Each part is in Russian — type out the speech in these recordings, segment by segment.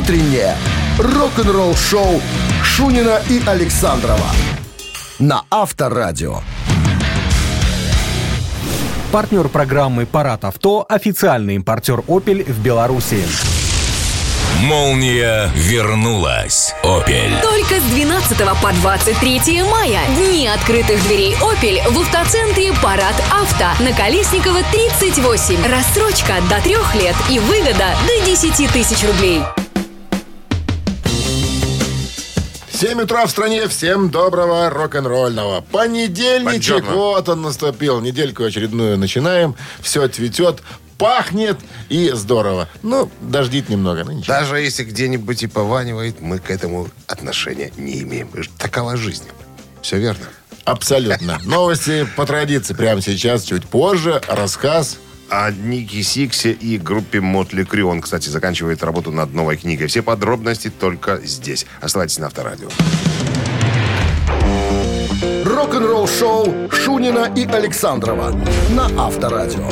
утреннее рок-н-ролл-шоу Шунина и Александрова на Авторадио. Партнер программы «Парад авто» – официальный импортер «Опель» в Беларуси. Молния вернулась. Опель. Только с 12 по 23 мая. Дни открытых дверей «Опель» в автоцентре «Парад Авто» на Колесникова 38. Рассрочка до трех лет и выгода до 10 тысяч рублей. 7 утра в стране. Всем доброго рок-н-ролльного. Понедельничек. Бонжорно. Вот он наступил. Недельку очередную начинаем. Все цветет, пахнет и здорово. Ну, дождит немного, но ничего. Даже если где-нибудь и пованивает, мы к этому отношения не имеем. Такова жизнь. Все верно. Абсолютно. Новости по традиции прямо сейчас, чуть позже. Рассказ. О Нике Сиксе и группе Мотли Крю. Он, кстати, заканчивает работу над новой книгой. Все подробности только здесь. Оставайтесь на Авторадио. Рок-н-ролл-шоу Шунина и Александрова на Авторадио.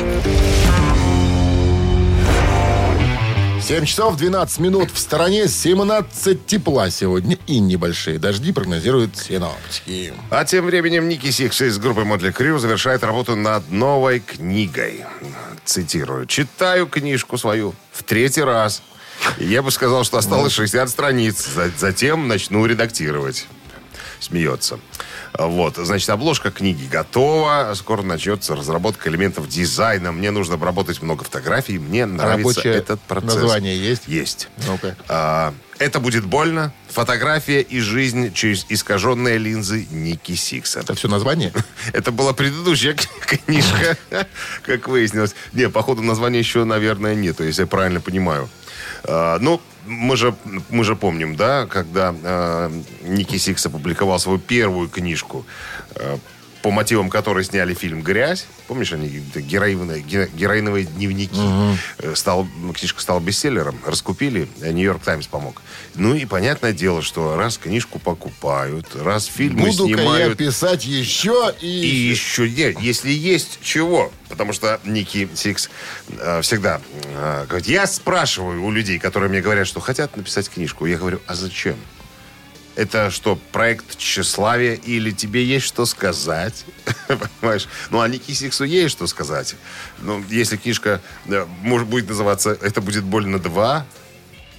7 часов 12 минут. В столице 17 тепла сегодня и небольшие дожди прогнозируют синоптики. А тем временем Ники Сикс из группы Mötley Crüe завершает работу над новой книгой. Цитирую. «Читаю книжку свою в третий раз. Я бы сказал, что осталось 60 страниц. За- Затем начну редактировать». Смеется. Вот, значит, обложка книги готова. Скоро начнется разработка элементов дизайна. Мне нужно обработать много фотографий. Мне нравится Рабочее этот процесс. название есть? Есть. Ну-ка. А, это будет больно. Фотография и жизнь через искаженные линзы Ники Сикса. Это все название? Это была предыдущая книжка, как выяснилось. Не, походу названия еще, наверное, нету, если я правильно понимаю. А, ну, мы же, мы же помним, да, когда а, Ники Сикс опубликовал свою первую книжку, а, по мотивам которой сняли фильм «Грязь». Помнишь, они героиновые, ге- героиновые дневники. Э, Стал, книжка стала бестселлером. Раскупили, э, «Нью-Йорк Таймс» помог. Ну и понятное дело, что раз книжку покупают, раз фильмы Буду-ка я снимают... писать еще и... И еще нет, если есть чего. Потому что Ники Сикс э, всегда э, говорит, я спрашиваю у людей, которые мне говорят, что хотят написать книжку. Я говорю, а зачем? Это что, проект тщеславия или тебе есть что сказать? Понимаешь? Ну, а Ники Сиксу есть что сказать. Ну, если книжка э, может будет называться «Это будет больно 2»,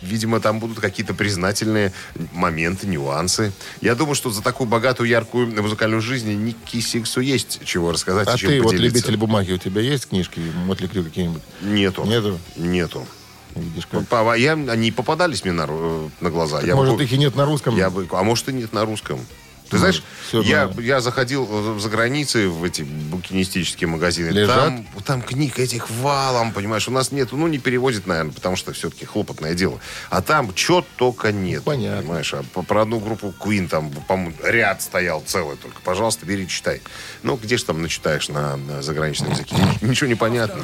Видимо, там будут какие-то признательные моменты, нюансы. Я думаю, что за такую богатую, яркую музыкальную жизнь Ники Сиксу есть чего рассказать А ты, вот поделиться. любитель бумаги, у тебя есть книжки, Мотли Крю какие-нибудь? Нету. Нету? Нету. Видишь, как? Па- Я, они попадались мне на, на глаза. Я бы Может, ку- их и нет на русском? я бы, а может и нет на русском. Ты знаешь, я, я заходил э, за границей в эти букинистические магазины. Лежат? Там, там книг этих валом, понимаешь. У нас нету, ну, не переводит, наверное, потому что все-таки хлопотное дело. А там что только нет. Понятно. Понимаешь, а про одну группу Queen там, по-моему, ряд стоял целый только. Пожалуйста, бери, читай. Ну, где же там начитаешь на, на заграничном языке? Ничего не понятно.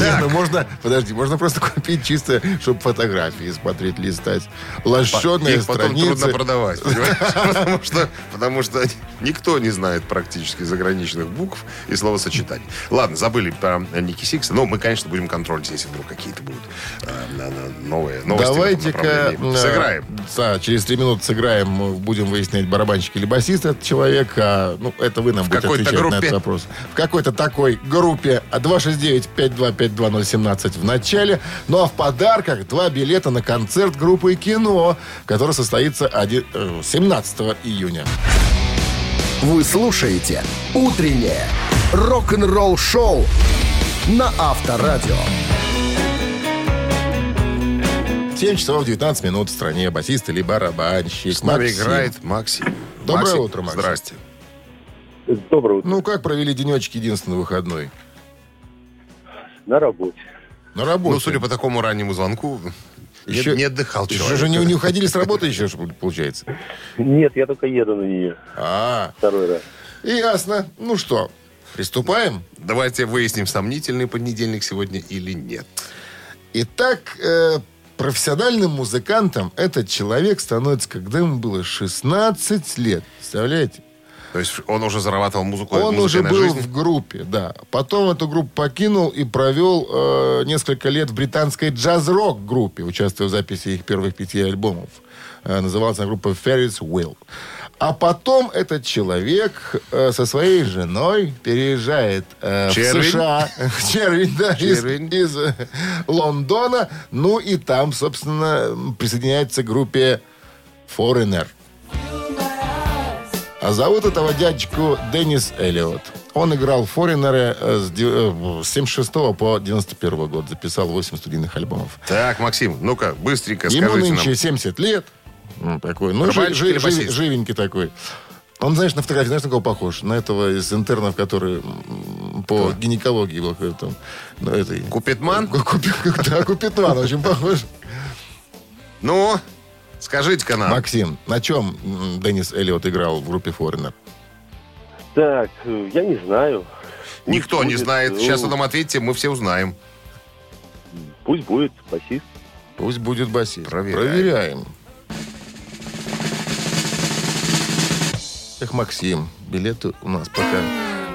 Рок-н-ролл-шоу. Не, ну можно, подожди, можно просто купить чисто, чтобы фотографии смотреть, листать. Лощеные Их потом трудно страницы. продавать, понимаешь? Потому что, потому что никто не знает практически заграничных букв и словосочетаний. Ладно, забыли про Ники Сикса. Но мы, конечно, будем контролить, если вдруг какие-то будут э, на- на- новые новости Давайте-ка э, Сыграем. Да, через три минуты сыграем. Мы будем выяснять, барабанщик или басист этот человек. А, ну, это вы нам будете отвечать на группе? этот вопрос. В какой-то такой группе. А 269-5252017 в начале. Ну, а в подарках два билета на концерт группы «Кино», который состоится оди- э, 17 июня. Вы слушаете «Утреннее рок-н-ролл-шоу» на Авторадио. 7 часов 19 минут в стране. Басист или барабанщик. С нами Максим. играет Максим. Доброе Максим, утро, Максим. Здрасте. Доброе утро. Ну, как провели денечек единственный выходной? На работе. На работе. Ну, судя по такому раннему звонку, Еще- не, отдыхал Еще человек. же не, не уходили с работы еще, что получается? Нет, я только еду на нее. А, Второй раз. ясно. Ну что, приступаем? Давайте выясним, сомнительный понедельник сегодня или нет. Итак, э, профессиональным музыкантом этот человек становится, когда ему было 16 лет. Представляете? То есть он уже зарабатывал музыку, Он уже был жизнь? в группе, да. Потом эту группу покинул и провел э, несколько лет в британской джаз-рок группе, участвуя в записи их первых пяти альбомов. Э, называлась она группа Ferris Wheel. А потом этот человек э, со своей женой переезжает э, в? США. Червень, да, из, Червень. из, э, Лондона. Ну и там, собственно, присоединяется к группе Foreigner. А зовут этого дядечку Деннис Эллиот. Он играл в Форинере э, с де- э, с 76 по 91 год. Записал 8 студийных альбомов. Так, Максим, ну-ка, быстренько Ему скажите нынче нам. 70 лет. Ну, такой, ну, жи- жи- жи- живенький такой. Он, знаешь, на фотографии, знаешь, на кого похож? На этого из интернов, который по гинекологии был. какой-то Там, ну, этой... Купитман? Ку- Купи- Да, Купитман, очень похож. Ну, скажите-ка нам. Максим, на чем м, Деннис Эллиот играл в группе Форинер? Так, э, я не знаю. Пусть Никто не будет, знает. ну, Сейчас вы нам ответите, мы все узнаем. Пусть будет басист. Пусть будет басист. Проверяем. Проверяем. Эх, Максим, билеты у нас пока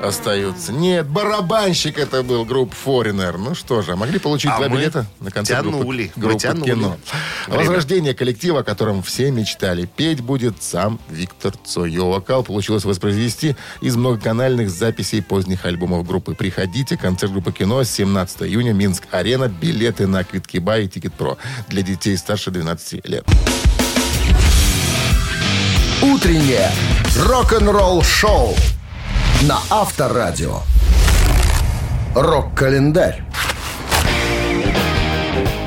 остаются. Нет, барабанщик это был, группа Foreigner. Ну что же, а могли получить А два мы билета на концерт тянули, группы, группы тянули. кино. Время. Возрождение коллектива, о котором все мечтали. Петь будет сам Виктор Цой. Его вокал получилось воспроизвести из многоканальных записей поздних альбомов группы. Приходите, концерт группы кино 17 июня, Минск-арена. Билеты на Kvitki.by и Ticketpro для детей старше 12 лет. Утреннее рок-н-ролл-шоу на Авторадио. Рок-календарь.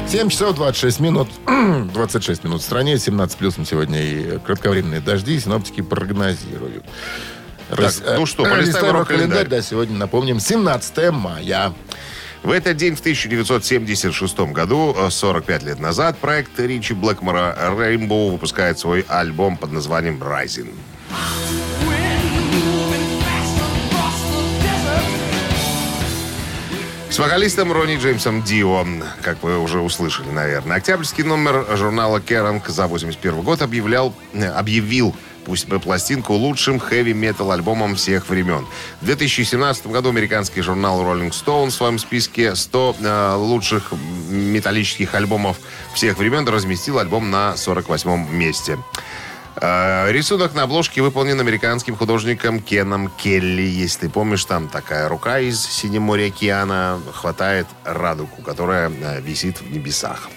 7 часов 26 минут. 26 минут в стране, 17 плюсом сегодня и кратковременные дожди. Синоптики прогнозируют. Рас- ну что, э, полистаем листаем рок-календарь. Да, сегодня, напомним, 17 мая. В этот день, в 1976 году, э, 45 лет назад, проект Ричи Блэкмора Rainbow выпускает свой альбом под названием Rising. С вокалистом Ронни Джеймсом Дио, как вы уже услышали, наверное. Октябрьский номер журнала Керанг за 81 год объявлял, э, объявил пусть бы пластинку лучшим хэви-метал альбомом всех времен. В 2017 году американский журнал Rolling Stone в своем списке 100 э, лучших металлических альбомов всех времен разместил альбом на 48 месте. Э, Рисунок на обложке выполнен американским художником Кеном Келли. Если ты помнишь, там такая рука из Синего моря океана хватает радугу, которая э, висит в небесах.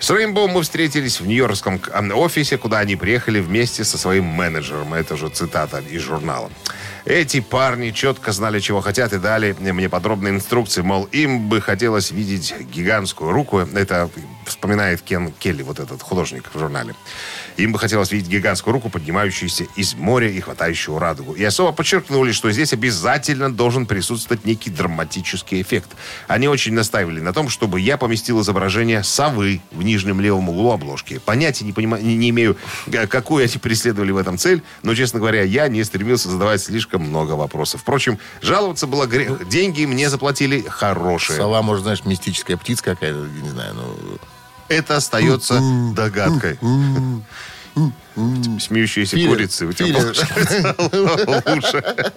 С Рейнбоу мы встретились в нью-йоркском а, офисе, куда они приехали вместе со своим менеджером. Это же цитата из журнала. Эти парни четко знали, чего хотят, и дали мне подробные инструкции. Мол, им бы хотелось видеть гигантскую руку. Это вспоминает Кен Келли, вот этот художник в журнале. Им бы хотелось видеть гигантскую руку, поднимающуюся из моря и хватающую радугу. И особо подчеркнули, что здесь обязательно должен присутствовать некий драматический эффект. Они очень настаивали на том, чтобы я поместил изображение совы в нижнем левом углу обложки. Понятия не, понима- не, не имею, э, какую они преследовали в этом цель, но, честно говоря, я не стремился задавать слишком много вопросов. Впрочем, жаловаться было грех. Деньги мне заплатили хорошие. Сова, может, знаешь, мистическая птица какая-то, не знаю, ну... Это остается догадкой. Смеющиеся Филя. курицы. У тебя лучше.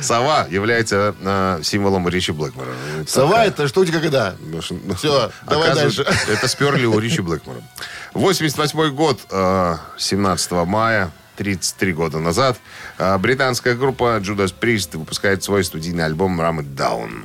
Сова является э, символом Ричи Блэкмора. Сова это что у тебя когда? Всё, давай дальше. Это сперли у Ричи Блэкмора. 88 год, э, 17 мая, 33 года назад, э, британская группа Judas Priest выпускает свой студийный альбом Ram It Down.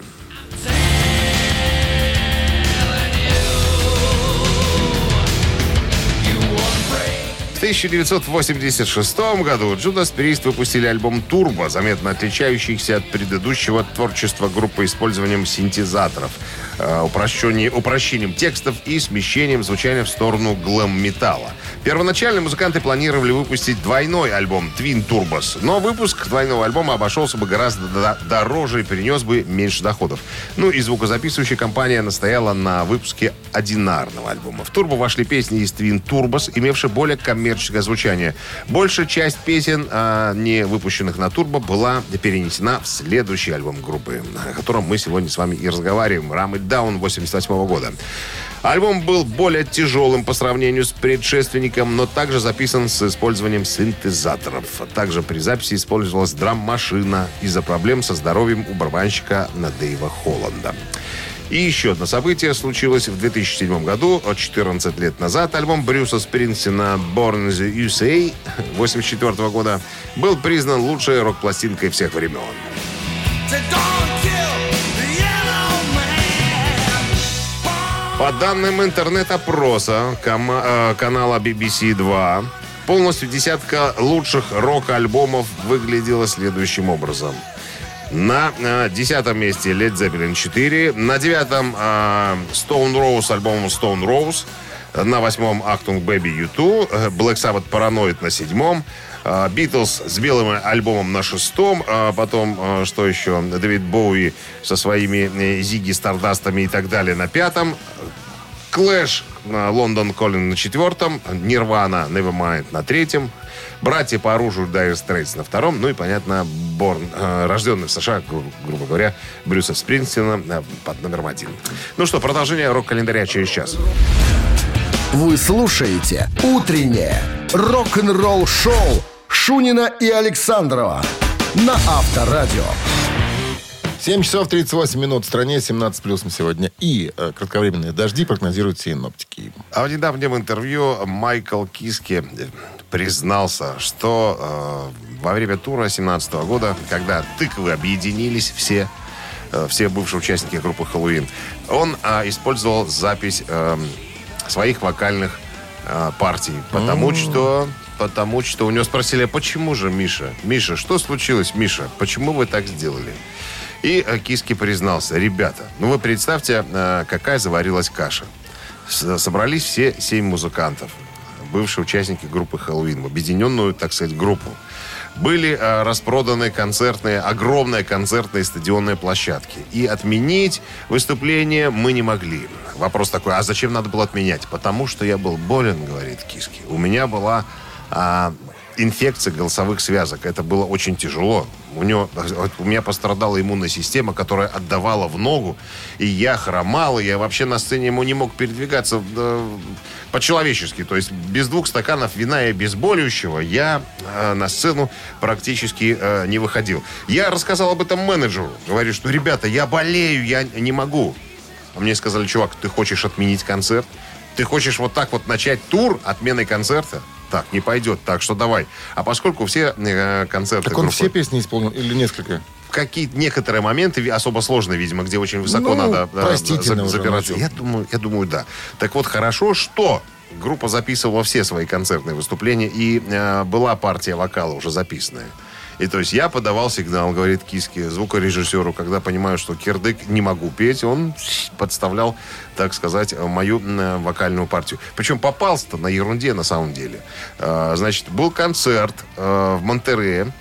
В 1986 году Judas Priest выпустили альбом «Турбо», заметно отличающийся от предыдущего творчества группы использованием синтезаторов, э, упрощение- упрощением текстов и смещением звучания в сторону глэм-металла. Первоначально музыканты планировали выпустить двойной альбом «Twin Turbos», но выпуск двойного альбома обошелся бы гораздо до- дороже и принес бы меньше доходов. Ну и звукозаписывающая компания настояла на выпуске одинарного альбома. В «Турбо» вошли песни из «Twin Turbos», имевшие более коммерческое звучание. Большая часть песен, а, не выпущенных на турбо, была перенесена в следующий альбом группы, о котором мы сегодня с вами и разговариваем. It Down 88 года. Альбом был более тяжелым по сравнению с предшественником, но также записан с использованием синтезаторов. Также при записи использовалась драм-машина из-за проблем со здоровьем у барабанщика на Дэйва Холланда. И еще одно событие случилось в 2007 году, 14 лет назад. Альбом Брюса Спрингстина «Born in the USA» 84 года был признан лучшей рок-пластинкой всех времен. По данным интернет-опроса э, канала BBC 2, полностью десятка лучших рок-альбомов выглядела следующим образом. На э, десятом месте Led Zeppelin 4, на девятом э, Stone Rose альбом Stone Rose, на восьмом Achtung Baby U2, э, Black Sabbath Paranoid на седьмом, Битлз с белым альбомом на шестом, а потом, э, что еще, Дэвид Боуи со своими э, Зиги Стардастами и так далее на пятом, Клэш Лондон Коллин на четвертом, Нирвана Nevermind на третьем, Братья по оружию Dire Straits на втором, ну и, понятно, Борн, э, рожденный в США, гру- грубо говоря, Брюса Спрингстина э, под номером один. Ну что, продолжение рок-календаря через час. Вы слушаете «Утреннее рок-н-ролл-шоу» Шунина и Александрова на Авторадио. 7 часов 38 минут. В стране 17 плюсом сегодня. И э, кратковременные дожди прогнозируют синоптики. А в недавнем интервью Майкл Киски признался, что э, во время тура 2017 года, когда тыквы объединились все, э, все бывшие участники группы «Хэллоуин», он э, использовал запись э, своих вокальных э, партий, потому что... Потому что у него спросили, а почему же, Миша? Миша, что случилось, Миша? Почему вы так сделали? И э, Киски признался, ребята, ну вы представьте, э, какая заварилась каша. С- Собрались все семь музыкантов, бывшие участники группы «Хэллоуин», в объединенную, так сказать, группу. Были э, распроданы концертные, огромные концертные стадионные площадки. И отменить выступление мы не могли. Вопрос такой, а зачем надо было отменять? Потому что я был болен, говорит Киски. У меня была а, инфекция голосовых связок. Это было очень тяжело. У, него, у меня пострадала иммунная система, которая отдавала в ногу. И я хромал, и я вообще на сцене ему не мог передвигаться э, по-человечески. То есть без двух стаканов вина и обезболивающего я э, на сцену практически э, не выходил. Я рассказал об этом менеджеру. Говорю, что, ребята, я болею, я не могу. А мне сказали, чувак, ты хочешь отменить концерт? Ты хочешь вот так вот начать тур отменой концерта? Так, не пойдет. Так что давай. А поскольку все э, концерты... Так он группы- все песни исполнил или несколько? какие-то некоторые моменты особо сложные, видимо, где очень высоко Ну, надо э, простительно за- запираться. Я думаю, я думаю, да. Так вот, хорошо, что группа записывала все свои концертные выступления, и э, была партия вокала уже записанная. И то есть я подавал сигнал, говорит Киски, звукорежиссеру, когда понимаю, что кирдык не могу петь, он подставлял, так сказать, мою вокальную партию. Причем попался-то на ерунде на самом деле. Э, Значит, был концерт э, в Монтерее,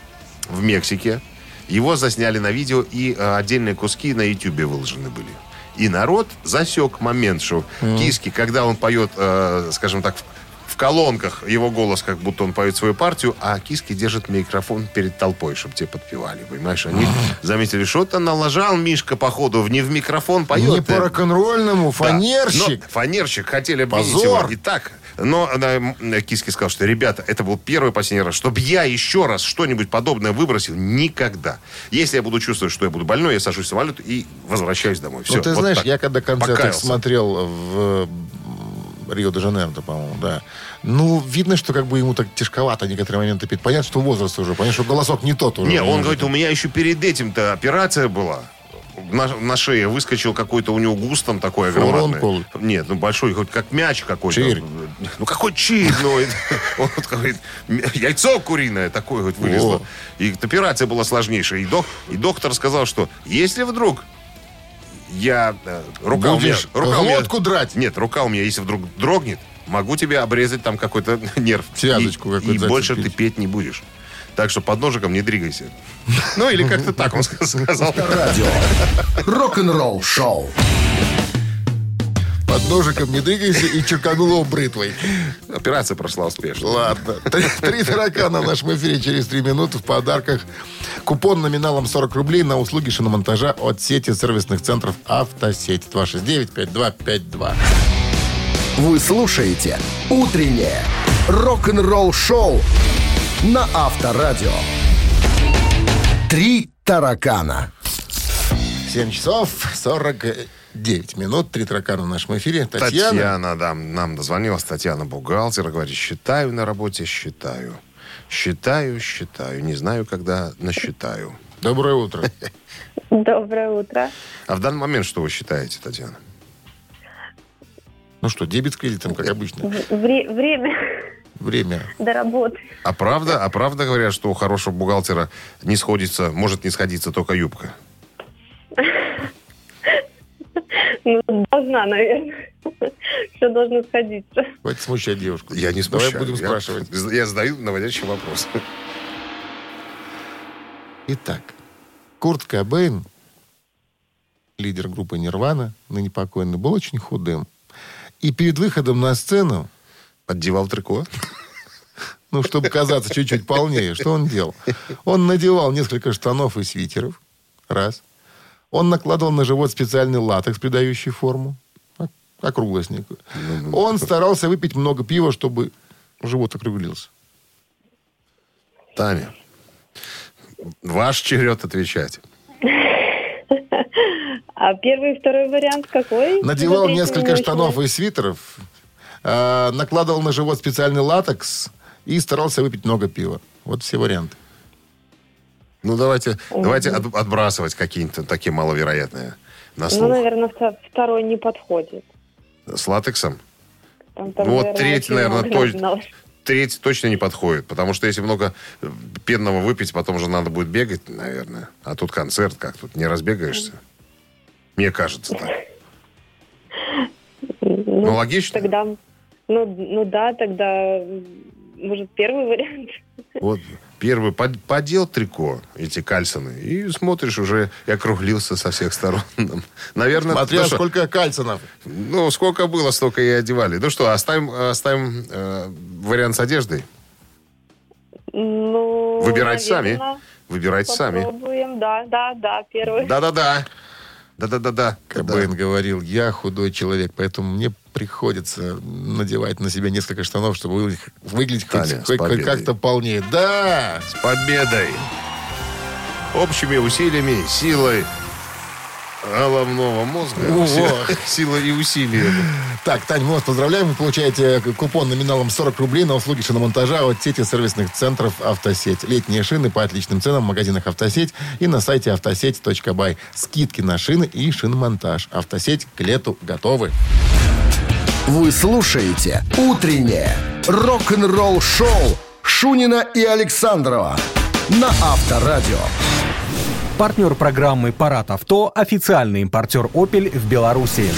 в Мексике. Его засняли на видео, и э, отдельные куски на Ютьюбе выложены были. И народ засек момент, что Киски, когда он поет, э, скажем так, в- колонках его голос, как будто он поет свою партию, а Киски держит микрофон перед толпой, чтобы те подпевали, понимаешь? Они заметили, что-то налажал Мишка, походу, в- не в микрофон поет. Не э, по рок-н-ролльному, да. фанерщик. Но фанерщик хотели обвинить Позор. его. И так. Но да, м, Киски сказал, что, ребята, это был первый последний раз, чтобы я еще раз что-нибудь подобное выбросил. Никогда. Если я буду чувствовать, что я буду больной, я сажусь в самолет и возвращаюсь домой. Все. Ну, ты знаешь, я когда концерт смотрел в Рио-де-Жанейро, по-моему, да. Ну, видно, что как бы ему так тяжковато некоторые моменты петь. Понятно, что возраст уже, понятно, что голосок не тот уже. Не, он говорит, у меня еще перед этим-то операция была. На, на шее выскочил какой-то у него густом такой Фурункул. громадный. Нет, ну большой, хоть как мяч какой-то. Чирь. Ну какой чирь? Ну, он говорит, яйцо куриное такое вот вылезло. И операция была сложнейшая. И, док- и доктор сказал, что если вдруг я... э, Рука у меня... Будешь Рука у меня- глотку драть. Нет, рука у меня, если вдруг дрогнет, могу тебе обрезать там какой-то нерв. Связочку И- какую-то И больше ты петь не будешь. Так что под ножиком не двигайся. Ну, или как-то так он сказал. Радио. Рок-н-ролл шоу. Под ножиком не двигайся и черканул его бритвой. Операция прошла успешно. Ладно. Три, три таракана в нашем эфире через три минуты в подарках. Купон номиналом 40 рублей на услуги шиномонтажа от сети сервисных центров «Автосеть». 269-5252. Вы слушаете «Утреннее рок-н-ролл-шоу» на Авторадио. «Три таракана». 7 часов 49 минут. Три таракана в нашем эфире. Татьяна. Татьяна, да, нам дозвонилась Татьяна бухгалтер, говорит, считаю на работе, считаю. Считаю, считаю. Не знаю, когда насчитаю. Доброе утро. Доброе утро. А в данный момент что вы считаете, Татьяна? Ну что, дебет с кредитом, как обычно. Вре- время Время. до работы. А правда, а правда говорят, что у хорошего бухгалтера не сходится, может не сходиться только юбка? Ну, должна, наверное. Все должно сходиться. Хватит смущать девушку. Я не Давай смущаю. будем Я- спрашивать. Я задаю наводящий вопрос. Итак, Курт Кобейн, лидер группы Нирвана, ныне покойный, был очень худым. И перед выходом на сцену, Поддевал трико. ну, чтобы казаться чуть-чуть полнее, что он делал? Он надевал несколько штанов и свитеров. Раз. Он накладывал на живот специальный латекс, придающий форму. ок- Округлость некую. Он старался выпить много пива, чтобы живот округлился. Таня, ваш черед отвечать. А первый и второй вариант какой? Надевал несколько штанов и свитеров, э, накладывал на живот специальный латекс и старался выпить много пива. Вот все варианты. Ну, давайте, давайте от- отбрасывать какие-то такие маловероятные на Ну, слух. наверное, вто- второй не подходит. С латексом? Там, там, Ну, вот наверное, третий, очень наверное, точно. Третий точно не подходит, потому что если много э, пенного выпить, потом же надо будет бегать, наверное. А тут концерт, как тут, не разбегаешься? Мне кажется так. Ну, логично. Тогда, ну, ну да, тогда, может, первый вариант. Вот первый под- подел трико, эти кальсоны, и смотришь, уже и округлился со всех сторон. Наверное, Смотря ну что, сколько кальцинов. ну, сколько было, столько и одевали. Ну что, оставим, оставим э, вариант с одеждой? Ну, Выбирать сами. наверно, Выбирайте сами. Попробуем, да, да, да, первый. Да-да-да. Да-да-да-да. Кобейн говорил, я худой человек, поэтому мне приходится надевать на себя несколько штанов, чтобы выглядеть, Таня, хоть- хоть как-то полнее. Да! С победой! Общими усилиями, силой головного мозга. Сила и усилия. Так, Тань, мы вас поздравляем. Вы получаете купон номиналом 40 рублей на услуги шиномонтажа от сети сервисных центров «Автосеть». Летние шины по отличным ценам в магазинах «Автосеть» и на сайте автосеть.бай. Скидки на шины и шиномонтаж. «Автосеть» к лету готовы. Вы слушаете «Утреннее рок-н-ролл-шоу» Шунина и Александрова на Авторадио. Партнер программы «Парад авто» – официальный импортер «Опель» в Беларуси.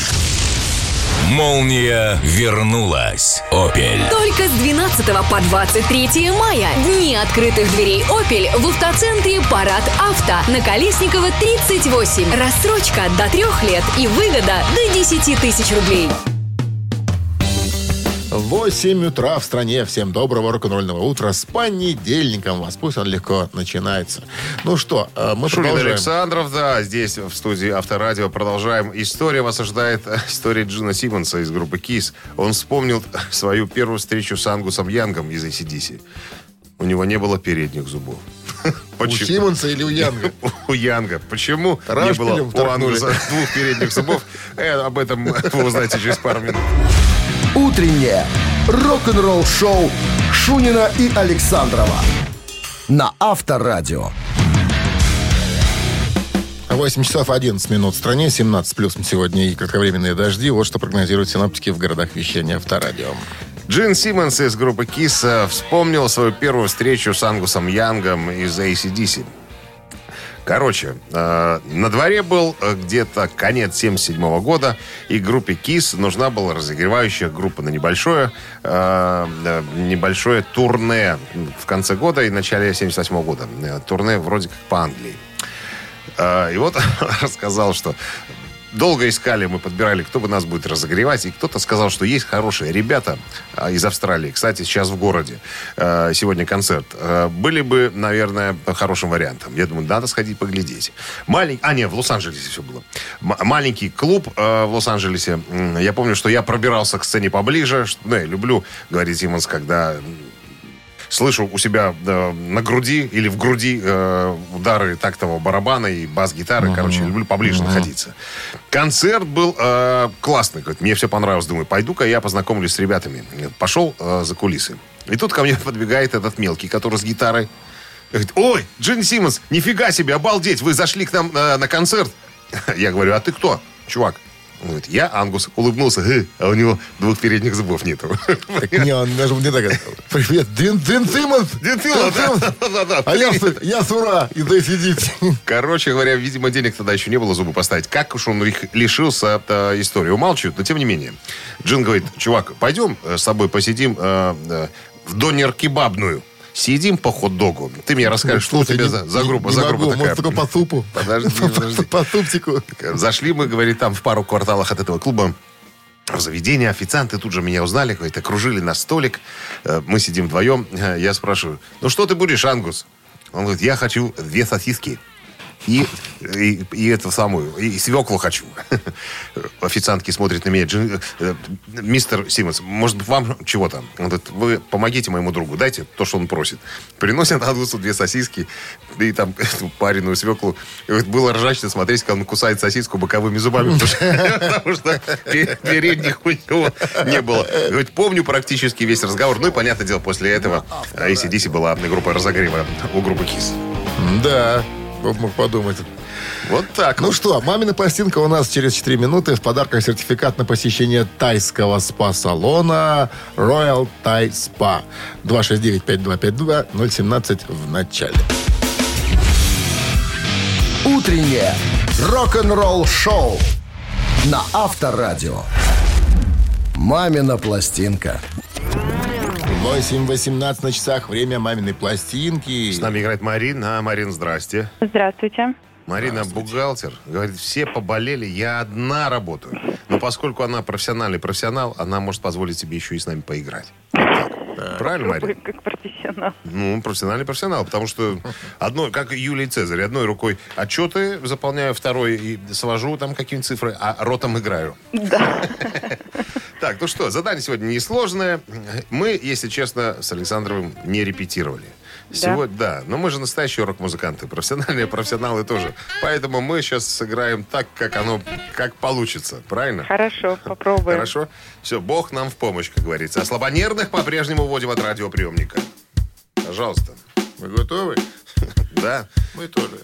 Молния вернулась. Опель. Только с 12 по 23 мая. Дни открытых дверей «Опель» в автоцентре «Парад Авто» на Колесникова 38. Рассрочка до трех лет и выгода до 10 тысяч рублей. 8 утра в стране. Всем доброго рок-н-ролльного утра. С понедельником вас. Пусть он легко начинается. Ну что, э, мы Шунин продолжаем. Александров, да, здесь в студии Авторадио продолжаем. История вас ожидает, э, история Джина Симмонса из группы Kiss. Он вспомнил свою первую встречу с Ангусом Янгом из ACDC. У него не было передних зубов. У Симмонса или у Янга? У Янга. Почему не Рашпилем было у. Ангуса двух передних зубов? Э, об этом вы узнаете через пару минут. Утреннее рок-н-ролл-шоу Шунина и Александрова на Авторадио. 8 часов 11 минут в стране, 17 плюс сегодня и кратковременные дожди. Вот что прогнозируют синоптики в городах вещания Авторадио. Джин Симмонс из группы э, вспомнил свою первую встречу с Ангусом Янгом из ACDC. Короче, э, на дворе был э, где-то конец 77 года, и группе Kiss нужна была разогревающая группа на небольшое, э, э, небольшое турне в конце года и начале 78 года. Э, Турне вроде как по Англии. И вот рассказал, что долго искали, мы подбирали, кто бы нас будет разогревать. И кто-то сказал, что есть хорошие ребята а, из Австралии. Кстати, сейчас в городе. Э, сегодня концерт. Э, были бы, наверное, хорошим вариантом. Я думаю, надо сходить поглядеть. Маленький... А, нет, в Лос-Анджелесе все было. Маленький клуб э, в Лос-Анджелесе. Я помню, что я пробирался к сцене поближе. Ну, я люблю, говорит Симмонс, когда слышу у себя э, на груди или в груди э, удары тактового барабана и бас-гитары. Короче, люблю поближе находиться. Концерт был э, классный. Говорит, мне все понравилось. Думаю, пойду-ка я познакомлюсь с ребятами. Пошел э, за кулисы. И тут ко мне подбегает этот мелкий, который с гитарой. Говорит, ой, Джин Симмонс, нифига себе, обалдеть, вы зашли к нам э, на концерт. Я говорю, а ты кто, чувак? Он говорит, я Ангус. Улыбнулся, «Э, а у него двух передних зубов нету. Не, он даже не так. Привет, Дин, Дин Симмонс. Дин да. А я, с- я с ура. И да сидите. Короче говоря, видимо, денег тогда еще не было зубы поставить. Как уж он их лишился э, истории. Умалчивают, но тем не менее. Джин говорит, чувак, пойдем э, с тобой посидим э, э, в донер-кебабную. Съедим по хот-догу. Ты мне расскажешь, что у тебя не- за, за группа, не за могу, группа такая. Может, только по супу. Подожди, подожди. По супчику. Зашли мы, говорит, там в пару кварталах от этого клуба в заведение, официанты тут же меня узнали, говорит, окружили на столик, Э, мы сидим вдвоем, Э, я спрашиваю, ну что ты будешь, Ангус? Он говорит, я хочу две сосиски и, и, и эту самую, и свеклу хочу. Официантки смотрят на меня, «Джин- э, мистер Симмонс, может быть, вам чего там? Вы помогите моему другу, дайте то, что он просит. Приносят Ангусу две сосиски и там эту пареную свеклу. И говорит, было ржачно смотреть, как он кусает сосиску боковыми зубами, потому что- передних у него не было. Помню практически весь разговор. Ну и, понятное дело, после этого ACDC была группа разогрева у группы KISS. Да, мог подумать. Вот так. Ну что, мамина пластинка у нас через 4 минуты. В подарках сертификат на посещение тайского спа-салона Royal Thai Spa. 269-5252, 017 в начале. Утреннее рок-н-ролл-шоу на Авторадио. «Мамина пластинка». 8.18 на часах. Время маминой пластинки. С нами играет Марина. Марин, здрасте. Здравствуйте. Марина бухгалтер. Говорит, все поболели, я одна работаю. Но поскольку она профессиональный профессионал, она может позволить себе еще и с нами поиграть. Так. Правильно, Марина? как профессионал. Ну, профессиональный профессионал, потому что одной, как Юлий Цезарь, одной рукой отчеты заполняю, второй и свожу там какие-нибудь цифры, а ротом играю. Да. Так, ну что, задание сегодня несложное. Мы, если честно, с Александровым не репетировали. Сегодня, да, но мы же настоящие рок-музыканты, профессиональные профессионалы тоже. Поэтому мы сейчас сыграем так, как оно, как получится, правильно? Хорошо, попробуем. Хорошо? Все, Бог нам в помощь, как говорится. А слабонервных по-прежнему уводим от радиоприемника. Пожалуйста. Вы готовы? Да. Мы тоже.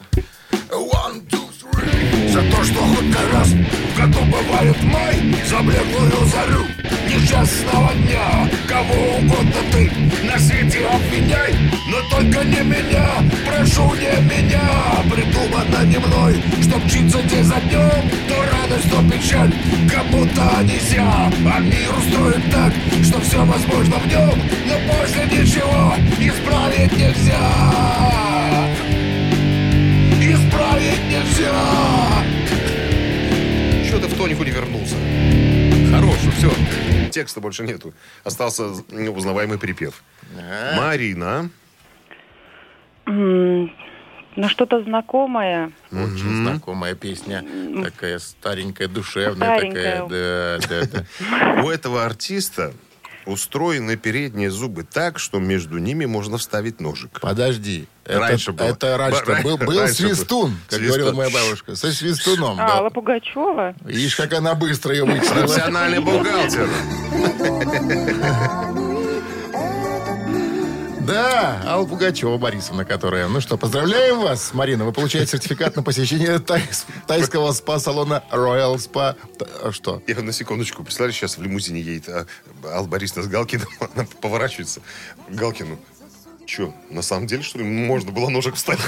One, two, three. За то, что хоть раз в году бывает май За блеклую зарю. Несчастного дня Кого угодно ты на свете обвиняй Но только не меня, прошу не меня. Придумано не мной, что мчится день за днем То радость, то печаль, кому-то нельзя. А мир устроен так, что все возможно в нем Но после ничего исправить нельзя. Исправить нельзя Что-то в тонику не вернулся. Хороший, все. Текста больше нету. Остался узнаваемый припев. Марина. М, Ну, что-то знакомое. Очень знакомая песня. Такая старенькая, душевная Старенькая. такая. Да, да, да. У этого артиста устроены передние зубы так, что между ними можно вставить ножик. Подожди. Это, Раньше было. Это раньше Ба- был, был раньше был. свистун, как Свистун. говорила моя бабушка. Со свистуном, А, да. Алла Пугачева? Видишь, как она быстро ее вычислила. Профессиональный бухгалтер. Да, Алла Пугачева Борисовна, которая. Ну что, поздравляем вас, Марина. Вы получаете сертификат на посещение тай- тайского спа-салона Royal Spa. А Что? Я на секундочку, представляешь, сейчас в лимузине едет а, Алла Борисовна с Галкиным, она поворачивается Галкину. Че, на самом деле, что ли, можно было ножик вставить?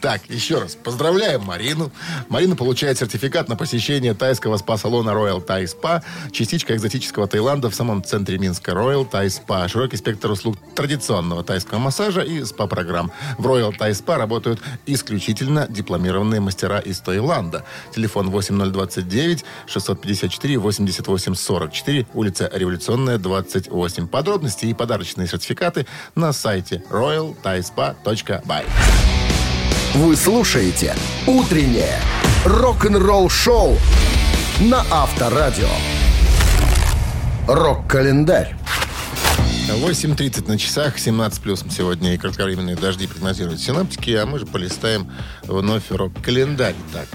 Так, еще раз. Поздравляем Марину. Марина получает сертификат на посещение тайского спа-салона Royal Thai Spa. Частичка экзотического Таиланда в самом центре Минска. Royal Thai Spa. Широкий спектр услуг традиционного тайского массажа и спа-программ. В Royal Thai Spa работают исключительно дипломированные мастера из Таиланда. Телефон 8029 654 88 44, улица Революционная, 28. Подробности и подарочные сертификаты на сайте royalthaispa.by. Вы слушаете «Утреннее рок-н-ролл-шоу» на Авторадио. Рок-календарь. 8.30 на часах, 17 плюсом сегодня и кратковременные дожди прогнозируют синаптики, а мы же полистаем вновь рок-календарь. Так,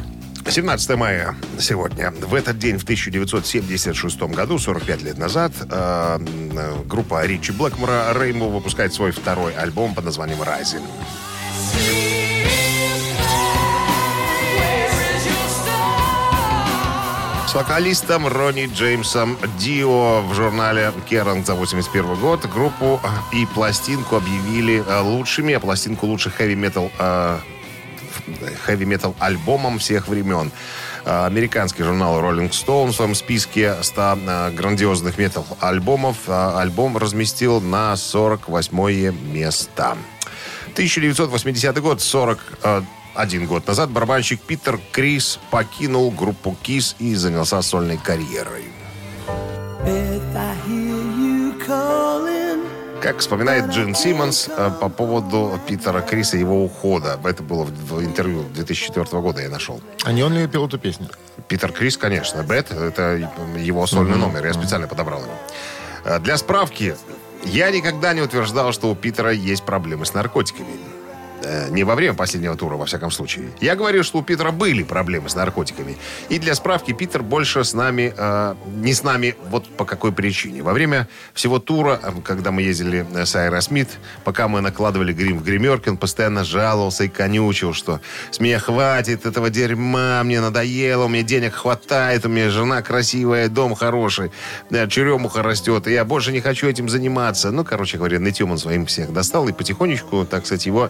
17 мая сегодня. В этот день, в 1976 году, 45 лет назад, э, э, группа Ричи Блэкмора Rainbow выпускает свой второй альбом под названием «Rising». С вокалистом Ронни Джеймсом Дио в журнале Керран за 81 год группу и пластинку объявили э, лучшими, а пластинку лучших хэви-метал хэви-метал альбомом всех времен. Э, Американский журнал Rolling Stone в своем списке 100 э, грандиозных метал-альбомов э, альбом разместил на 48 место. 1980 год, 41 год назад, барабанщик Питер Крис покинул группу Kiss и занялся сольной карьерой. Как вспоминает Джин Симмонс э, по поводу Питера Криса и его ухода. Это было в, интервью 2004 года я нашел. а не он ли пел эту песню? Питер Крис, конечно. Бет, это его сольный номер. Я специально подобрал его. Э, Для справки, я никогда не утверждал, что у Питера есть проблемы с наркотиками. Э, Не во время последнего тура, во всяком случае. Я говорю, что у Питера были проблемы с наркотиками. И для справки, Питер больше с нами, э, не с нами, вот по какой причине. Во время всего тура, э, когда мы ездили э, с Аэросмит, пока мы накладывали грим в гримерке, он постоянно жаловался и канючил, что с меня хватит этого дерьма, мне надоело, у меня денег хватает, у меня жена красивая, дом хороший, да, черемуха растет, и я больше не хочу этим заниматься. Ну, короче говоря, нытьем он своим всех достал, и потихонечку, так сказать, его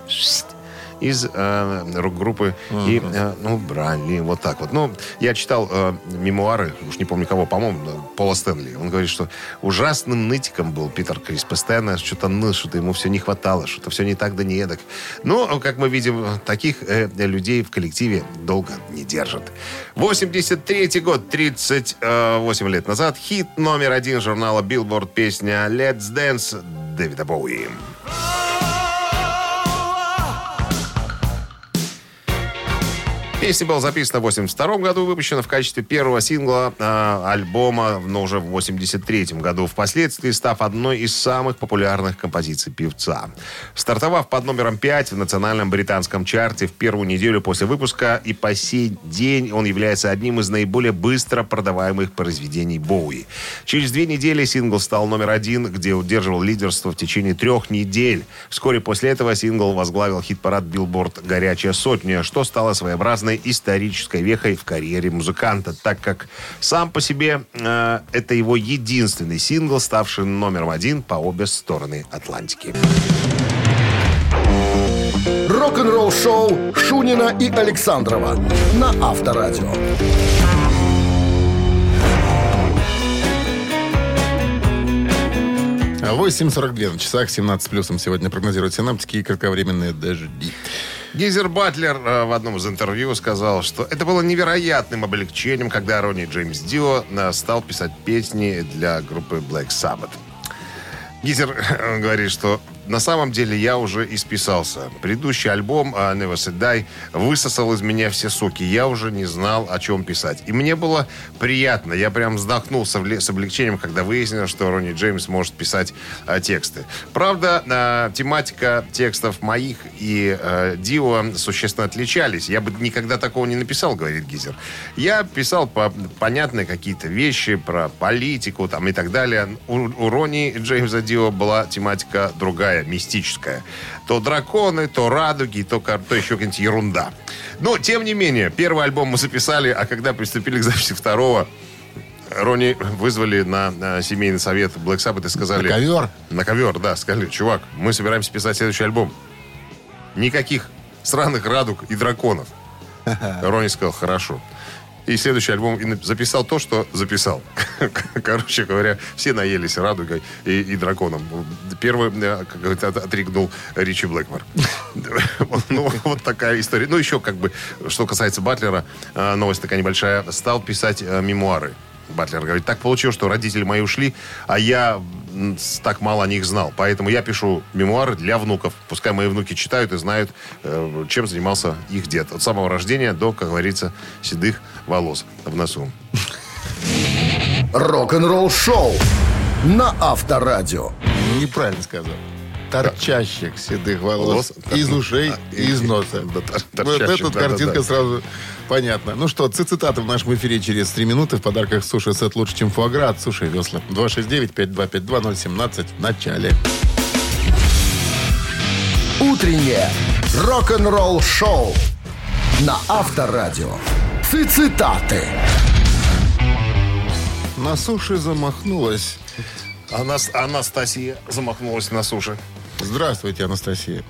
из э, рок-группы и э, ну, брали вот так вот. Ну, я читал э, мемуары, уж не помню кого, по-моему, э, Пола Стэнли. Он говорит, что ужасным нытиком был Питер Крис. Постоянно что-то ныл, что-то ему все не хватало, что-то все не так да не эдак. Но, как мы видим, таких э, людей в коллективе долго не держат. 83 год, 38 лет назад, хит номер один журнала Billboard песня «Let's Dance» Дэвида Боуи. Песня была записана в 82 году, выпущена в качестве первого сингла э, альбома, но уже в 83 году, впоследствии став одной из самых популярных композиций певца. Стартовав под номером 5 в национальном британском чарте в первую неделю после выпуска, и по сей день он является одним из наиболее быстро продаваемых произведений Боуи. Через две недели сингл стал номер один, где удерживал лидерство в течение трех недель. Вскоре после этого сингл возглавил хит-парад Billboard «Горячая сотня», что стало своеобразной исторической вехой в карьере музыканта, так как сам по себе э, это его единственный сингл, ставший номером один по обе стороны Атлантики. Рок-н-ролл-шоу Шунина и Александрова на Авторадио. 8.42 на часах, 17 плюсом сегодня прогнозируют синаптики и кратковременные дожди. Гизер Батлер э, в одном из интервью сказал, что это было невероятным облегчением, когда Ронни Джеймс Дио э, стал писать песни для группы Black Sabbath. Гизер э, говорит, что на самом деле я уже исписался. Предыдущий альбом э, Never Say Die высосал из меня все соки. Я уже не знал, о чем писать. И мне было приятно. Я прям вздохнул с обле- с облегчением, когда выяснилось, что Ронни Джеймс может писать э, тексты. Правда, э, тематика текстов моих и э, Дио существенно отличались. Я бы никогда такого не написал, говорит Гизер. Я писал по понятные какие-то вещи про политику там и так далее. У, у Ронни Джеймса Дио была тематика другая, мистическая. То драконы, то радуги, то, то еще какая-нибудь ерунда. Но, тем не менее, первый альбом мы записали, а когда приступили к записи второго, Рони вызвали на, на семейный совет Black Sabbath и сказали... На ковер? На ковер, да. Сказали, чувак, мы собираемся писать следующий альбом. Никаких сраных радуг и драконов. Рони сказал, хорошо. И следующий альбом и записал то, что записал. Короче говоря, все наелись радугой и, и драконом. Первый, э, как отригнул Ричи Блэкмор. Ну, вот такая история. Ну, еще как бы, что касается Батлера, э, новость такая небольшая. Стал писать э, мемуары. Батлер говорит, так получилось, что родители мои ушли, а я так мало о них знал. Поэтому я пишу мемуары для внуков. Пускай мои внуки читают и знают, э, чем занимался их дед. От самого рождения до, как говорится, седых волос в носу. Рок-н-ролл шоу на Авторадио. Неправильно сказал. Торчащих седых волос Волос, из ушей А, и из носа. да, тор- Вот эта да, картинка да. сразу понятна. Ну что, цитаты в нашем эфире через 3 минуты. В подарках суши-сет лучше, чем фуагра от Суши Весла. 269-5252-017 в начале. Утреннее рок-н-ролл шоу на Авторадио. Цитаты. На суши замахнулась. Анас- Анастасия замахнулась на суши. Здравствуйте, Анастасия.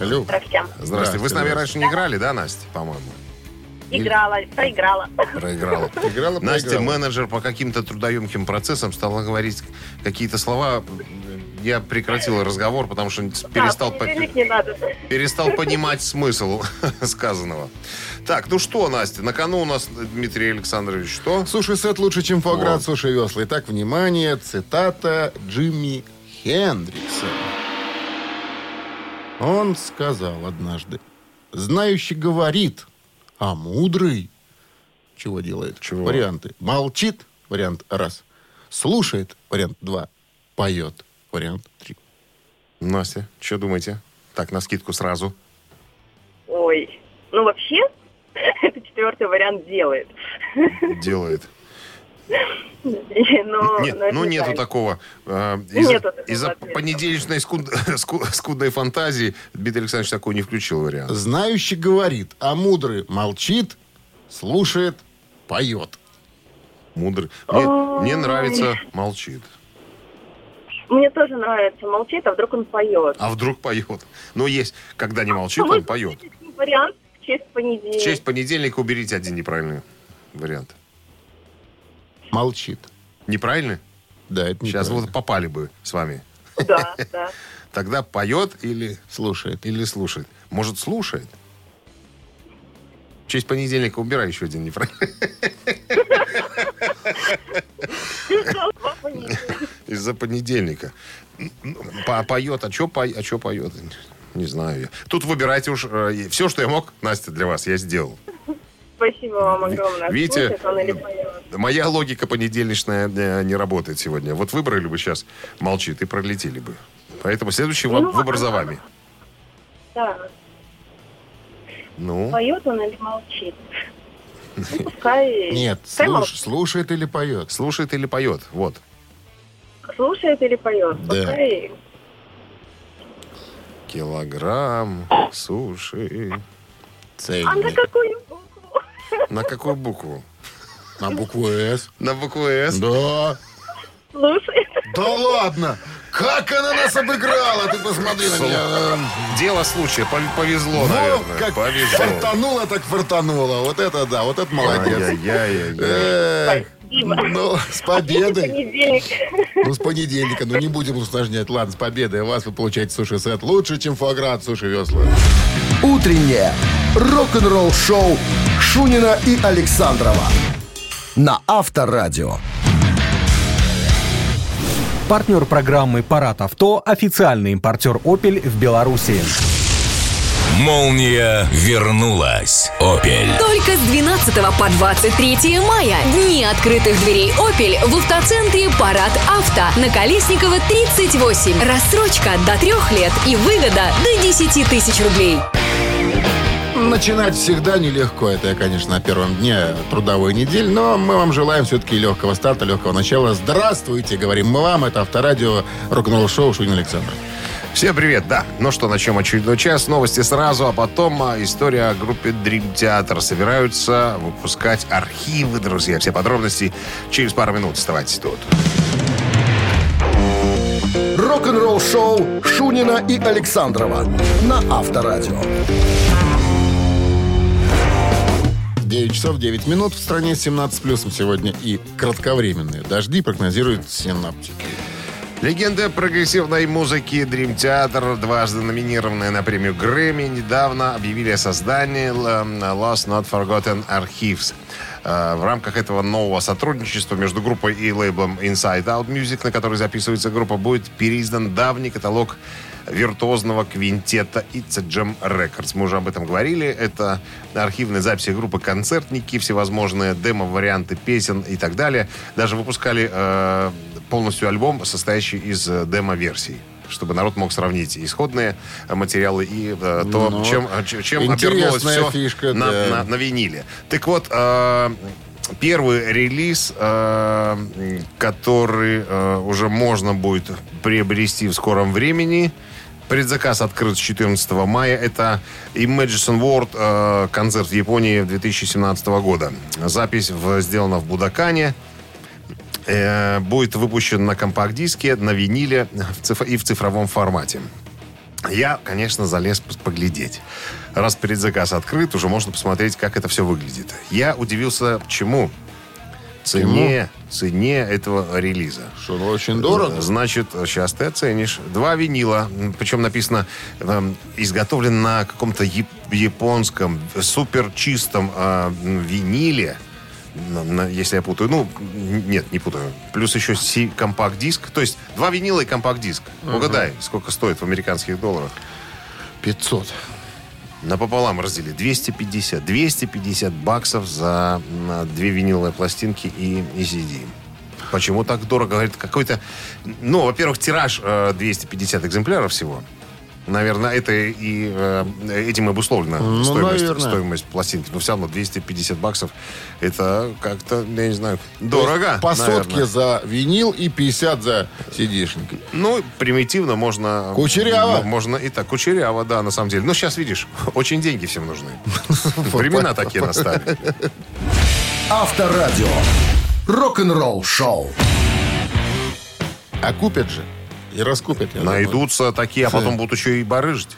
Алло. Здравствуйте. Здравствуйте. Вы с нами раньше не играли, да, Настя, по-моему? Играла, проиграла. Проиграла. Играла, Настя, проиграла. менеджер по каким-то трудоемким процессам, стала говорить какие-то слова. Я прекратил разговор, потому что перестал, Да, по- понедельник не надо. перестал понимать смысл сказанного. Так, ну что, Настя, на кону у нас Дмитрий Александрович, что? Суши-сет лучше, чем фуагра от Вот. Суши Весла. Итак, внимание, цитата Джимми Хендрикса. Он сказал однажды, знающий говорит, а мудрый чего делает? Чего? Варианты. Молчит, вариант раз. Слушает, вариант два. Поет, вариант три. Настя, что думаете? Так, на скидку сразу. Ой. Ну, вообще, это четвертый вариант делает. Делает. Но, Нет, но ну не нету такого. э, Из-за Нету такого из-за ответа. понедельничной скуд- ску- скудной фантазии Дмитрий Александрович такой не включил вариант. Знающий говорит, а мудрый молчит, слушает, поет. Мудрый. Мне, мне нравится молчит. Мне тоже нравится молчит, а вдруг он поет. А вдруг поет? Ну, есть, когда не молчит, он поет. Вариант в честь понедельника. В честь понедельника уберите один неправильный вариант. Молчит. Неправильный? Да, это Сейчас неправильно. вот попали бы с вами. Да, да. Тогда поет или, Слушает. или слушает? Может, слушает? В честь понедельника убирай еще один понедельника. Из-за понедельника. По- Поет, а что а поет? Не знаю я. Тут выбирайте уж. Все, что я мог, Настя, для вас, я сделал. Спасибо вам огромное. Видите, поет? Моя логика понедельничная э, не работает сегодня. Вот выбрали бы сейчас, молчит, и пролетели бы. Поэтому следующий вам- Ну, выбор за вами. Да. Ну, Поет он или молчит? Ну, пускай... Нет, слуш- слушает или поет. слушает или поет? Вот. Слушает или поет? Да. Пускай... Килограмм суши. А на Цельный. какую? На какую букву? На букву «С». На букву «С». Да. Слушает. Да ладно! Как она нас обыграла! Ты посмотри на меня. Дело случая. Пов- Повезло, Вот наверное. как Повезло. фартанула, так фартанула. Вот это да, вот это молодец. Спасибо. Ну, с победой. Понедельник. Ну, с понедельника. Ну, не будем усложнять. Ладно, с победой. Вас вы получаете суши-сет лучше, чем фуагра от Суши Весла. Утреннее рок-н-ролл шоу Шунина и Александрова на Авторадио. Партнер программы «Парад авто» – официальный импортер «Опель» в Беларуси. Молния вернулась. Опель. Только с 12 по 23 мая. Дни открытых дверей «Опель» в автоцентре «Парад Авто» на Колесникова 38. Рассрочка до трех лет и выгода до 10 тысяч рублей. Начинать всегда нелегко. Это я, конечно, на первом дне трудовой недели. Но мы вам желаем все-таки легкого старта, легкого начала. Здравствуйте, говорим мы вам. Это авторадио рок-н-ролл шоу Шунин Александр. Всем привет, да. Ну что, начнем очередной час. Новости сразу, а потом а, история о группе Dream Theater. Собираются выпускать архивы, друзья. Все подробности через пару минут. Оставайтесь тут. Рок-н-ролл шоу Шунина и Александрова на Авторадио. 9 часов 9 минут в стране 17 плюсом сегодня и кратковременные дожди прогнозируют синаптики. Легенда прогрессивной музыки Dream Theater, дважды номинированная на премию Грэмми, недавно объявили о создании э, Lost Not Forgotten Archives. Э, В рамках этого нового сотрудничества между группой и лейблом Inside Out Music, на который записывается группа, будет переиздан давний каталог виртуозного квинтета It's a Jam Records. Мы уже об этом говорили. Это архивные записи группы «Концертники», всевозможные демо-варианты песен и так далее. Даже выпускали э, полностью альбом, состоящий из э, демо-версий чтобы народ мог сравнить исходные материалы и э, то, Ну, чем, э, чем обернулось все фишка, на, да. на- на виниле. Так вот, э, первый релиз, э, который э, уже можно будет приобрести в скором времени, Предзаказ открыт с 14 мая. Это Imagine World, э, концерт в Японии 2017 года. Запись в- сделана в Будакане. Э, будет выпущен на компакт-диске, на виниле в и в цифровом формате. Я, конечно, залез поглядеть. Раз предзаказ открыт, уже можно посмотреть, как это все выглядит. Я удивился, чему? Цене, цене этого релиза. Что, ну, очень дорого? Значит, сейчас ты оценишь. Два винила, причем написано, эм, изготовлен на каком-то яп- японском супер чистом э, м, виниле. Если я путаю. Ну, нет, не путаю. Плюс еще компакт-диск. То есть два винила и компакт-диск. Угадай, сколько стоит в американских долларах. 500. Напополам раздели. 250. 250 баксов за две виниловые пластинки и, и CD. Почему так дорого? Говорит, какой-то... Ну, во-первых, тираж э, 250 экземпляров всего. Наверное, это и э, этим обусловлена Ну, стоимость, наверное. стоимость пластинки. Но все равно 250 баксов это как-то, я не знаю, дорого. По наверное. сотке за винил и 50 за сидишник. Ну, примитивно можно... Кучеряво. Можно и так. Кучеряво, да, на самом деле. Ну, сейчас, видишь, очень деньги всем нужны. Времена такие настали. Авторадио. Рок-н-ролл шоу. А купят же. И раскупят. я думаю. Найдутся такие, а потом будут еще и барыжить.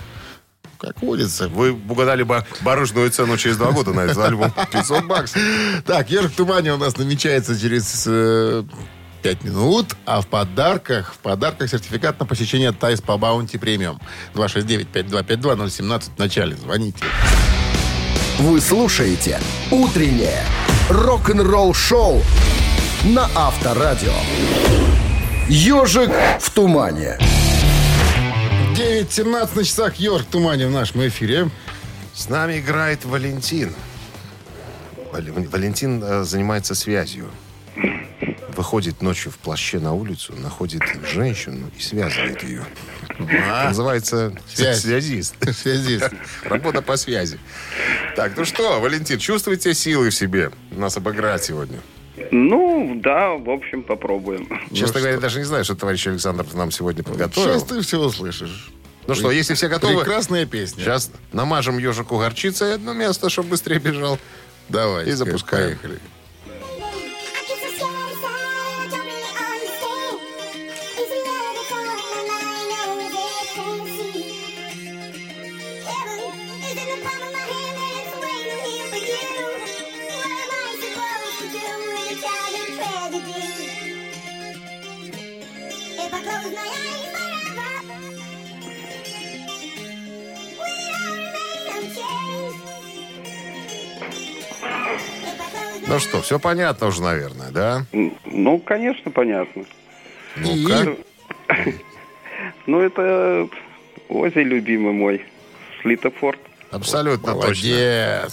Как водится. Вы угадали бы барыжную цену через два года на этот альбом. 500 баксов. Так, «Ежик в тумане» у нас намечается через э, 5 минут, а в подарках, в подарках сертификат на посещение Тайс по Баунти Премиум. 269-5252-017 в начале. Звоните. Вы слушаете «Утреннее рок-н-ролл-шоу» на Авторадио. «Ежик в тумане». 9.17 на часах «Ежик в тумане» в нашем эфире. С нами играет Валентин. Вал- Валентин э, занимается связью. Выходит ночью в плаще на улицу, находит женщину и связывает ее. Это называется Связь. связист. Связист. Работа по связи. Так, ну что, Валентин, чувствуете силы в себе нас обыграть сегодня? Ну, да, в общем, попробуем. Честно говоря, я даже не знаю, что товарищ Александр нам сегодня подготовил. Сейчас ты все услышишь. Ну что, если все готовы, Прекрасная песня. сейчас намажем ежику горчицей одно место, чтобы быстрее бежал. Давай. И запускаем. Поехали. Ну что, все понятно уже, наверное, да? Ну, конечно, понятно. Ну-ка. Ну, это Оззи, любимый мой. С Литой Форд. Абсолютно точно.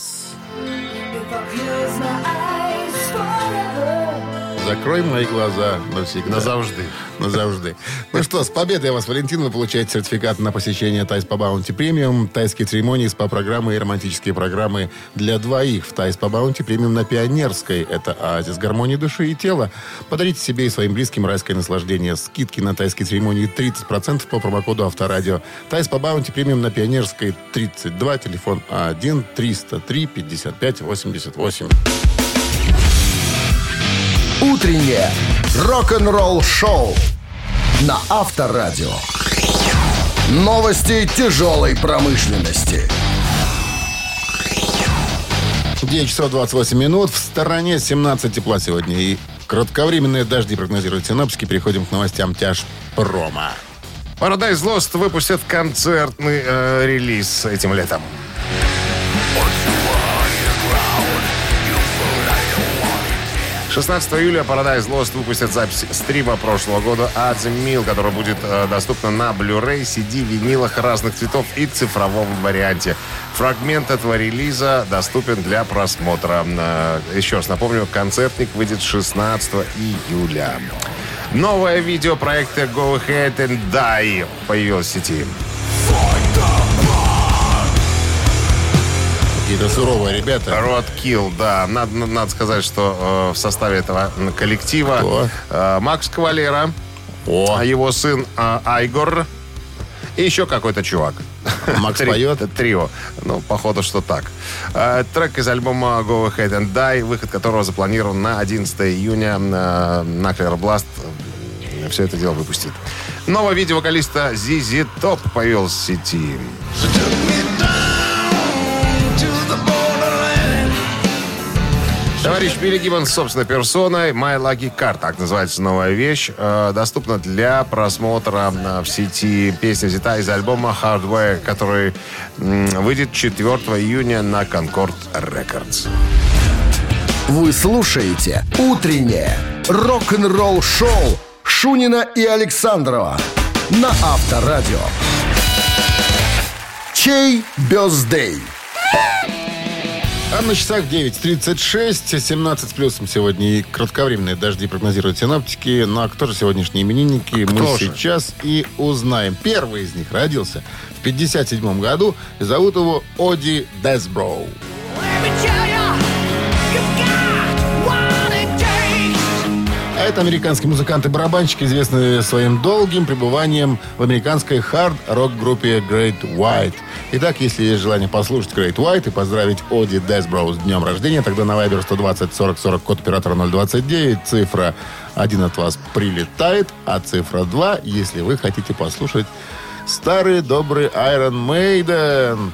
Закрой мои глаза навсегда. Назаўжды. Назаўжды. Ну что, с победой вас, Валентин. Вы получаете сертификат на посещение Thai Spa Bounty Premium, тайские церемонии, СПА-программы и романтические программы для двоих в Thai Spa Bounty Premium на Пионерской. Это оазис гармонии души и тела. Подарите себе и своим близким райское наслаждение. Скидки на тайские церемонии 30% по промокоду Авторадио. Тайс по Баунти Премиум на Пионерской 32, телефон А А1 303 55 88. Утреннее рок-н-ролл-шоу на Авторадио. Новости тяжелой промышленности. 9 часов 28 минут. В стороне 17 тепла сегодня. И кратковременные дожди прогнозируют синоптики. Переходим к новостям тяж промо. Paradise Lost выпустят концертный э, релиз этим летом. 16 июля Paradise Lost выпустят запись стрима прошлого года «At the Mill», которая будет э, доступна на Blu-ray, CD, винилах разных цветов и цифровом варианте. Фрагмент этого релиза доступен для просмотра. Э, еще раз напомню, концертник выйдет 16 июля. Новое видео проекта Go Ahead and Die появилось в сети. Какие-то суровые ребята. Roadkill, да. Надо, надо сказать, что э, в составе этого коллектива э, Макс Кавалера, а его сын э, Айгор и еще какой-то чувак. Макс Три- поет? Трио. Ну, походу, что так. Э, Трек из альбома Go Ahead and Die, выход которого запланирован на 11 июня. э, Наклер Бласт все это дело выпустит. Новое видео вокалиста ZZ Top появилось в сети. Товарищ Билли Гиббонс собственной персоной «My Lucky Car», так называется новая вещь, э, доступна для просмотра э, в сети. Песня взята из альбома «Hardware», который выйдет 4 июня на Concord Records. Вы слушаете «Утреннее рок-н-ролл-шоу» Шунина и Александрова на Авторадио. Чей бездей? А на часах 9.36, 17 с плюсом сегодня и кратковременные дожди прогнозируют синоптики. Ну а кто же сегодняшние именинники, мы Кто же? сейчас и узнаем. Первый из них родился в 57 году. Зовут его Оди Десброу. Это американский музыкант и барабанщик, известный своим долгим пребыванием в американской хард-рок-группе Great White. Итак, если есть желание послушать Great White и поздравить Оди Десброу с днем рождения, тогда на Viber 120 40 40 код оператора 029, цифра 1 от вас прилетает, а цифра 2, если вы хотите послушать старый добрый Iron Maiden.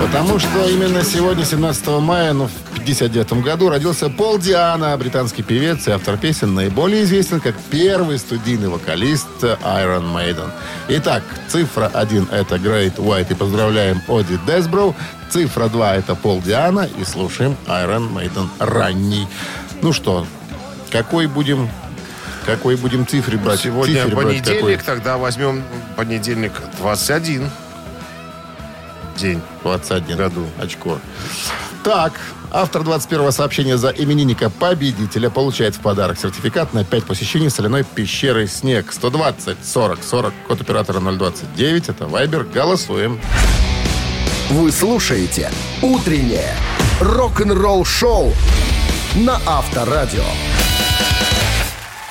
Потому что именно сегодня, 17 мая, ну, в 59 году, родился Пол Диана, британский певец и автор песен, наиболее известен как первый студийный вокалист Iron Maiden. Итак, цифра 1 это Great White и поздравляем Оди Десброу. Цифра 2 это Пол Диана и слушаем Iron Maiden ранний. Ну что, какой будем... Какой будем цифре брать? Сегодня брать понедельник, какой? тогда возьмем понедельник 21 день. 21 году. Очко. Так, автор 21-го сообщения за именинника победителя получает в подарок сертификат на 5 посещений соляной пещеры «Снег». 120 40 40, код оператора 029, это Вайбер. Голосуем. Вы слушаете «Утреннее рок-н-ролл-шоу» на Авторадио.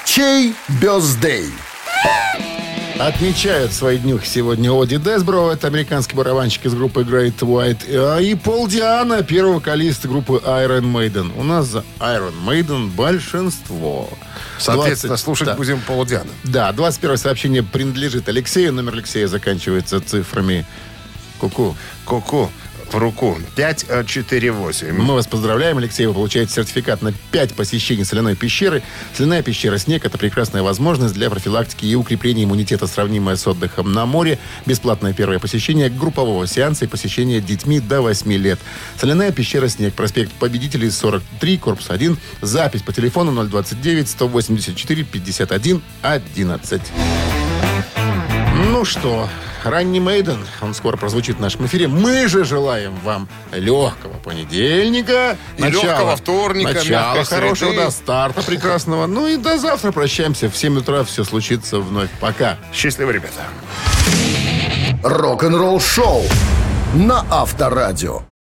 Чей бездей? Отмечают свои днюхи сегодня Оди Десбро, это американский барабанщик из группы Great White, а, и Пол Диана, первый вокалист группы Iron Maiden. У нас за Iron Maiden большинство. Соответственно, 20 слушать да. будем Пола Диана. Да, 21 сообщение принадлежит Алексею. Номер Алексея заканчивается цифрами Ку-ку. Ку-ку в руку. 548. Мы вас поздравляем, Алексей. Вы получаете сертификат на 5 посещений соляной пещеры. Соляная пещера «Снег» — это прекрасная возможность для профилактики и укрепления иммунитета, сравнимая с отдыхом на море. Бесплатное первое посещение группового сеанса и посещение детьми до 8 лет. Соляная пещера «Снег», проспект Победителей, 43, корпус 1. Запись по телефону 029 184 51 11. Ну что, ранний Мейден. Он скоро прозвучит в нашем эфире. Мы же желаем вам легкого понедельника. И легкого вторника, Начала хорошего, среды. да, старта прекрасного. Ну и до завтра прощаемся. В 7 утра все случится вновь. Пока. Счастливо, ребята. Рок-н-ролл шоу на Авторадио.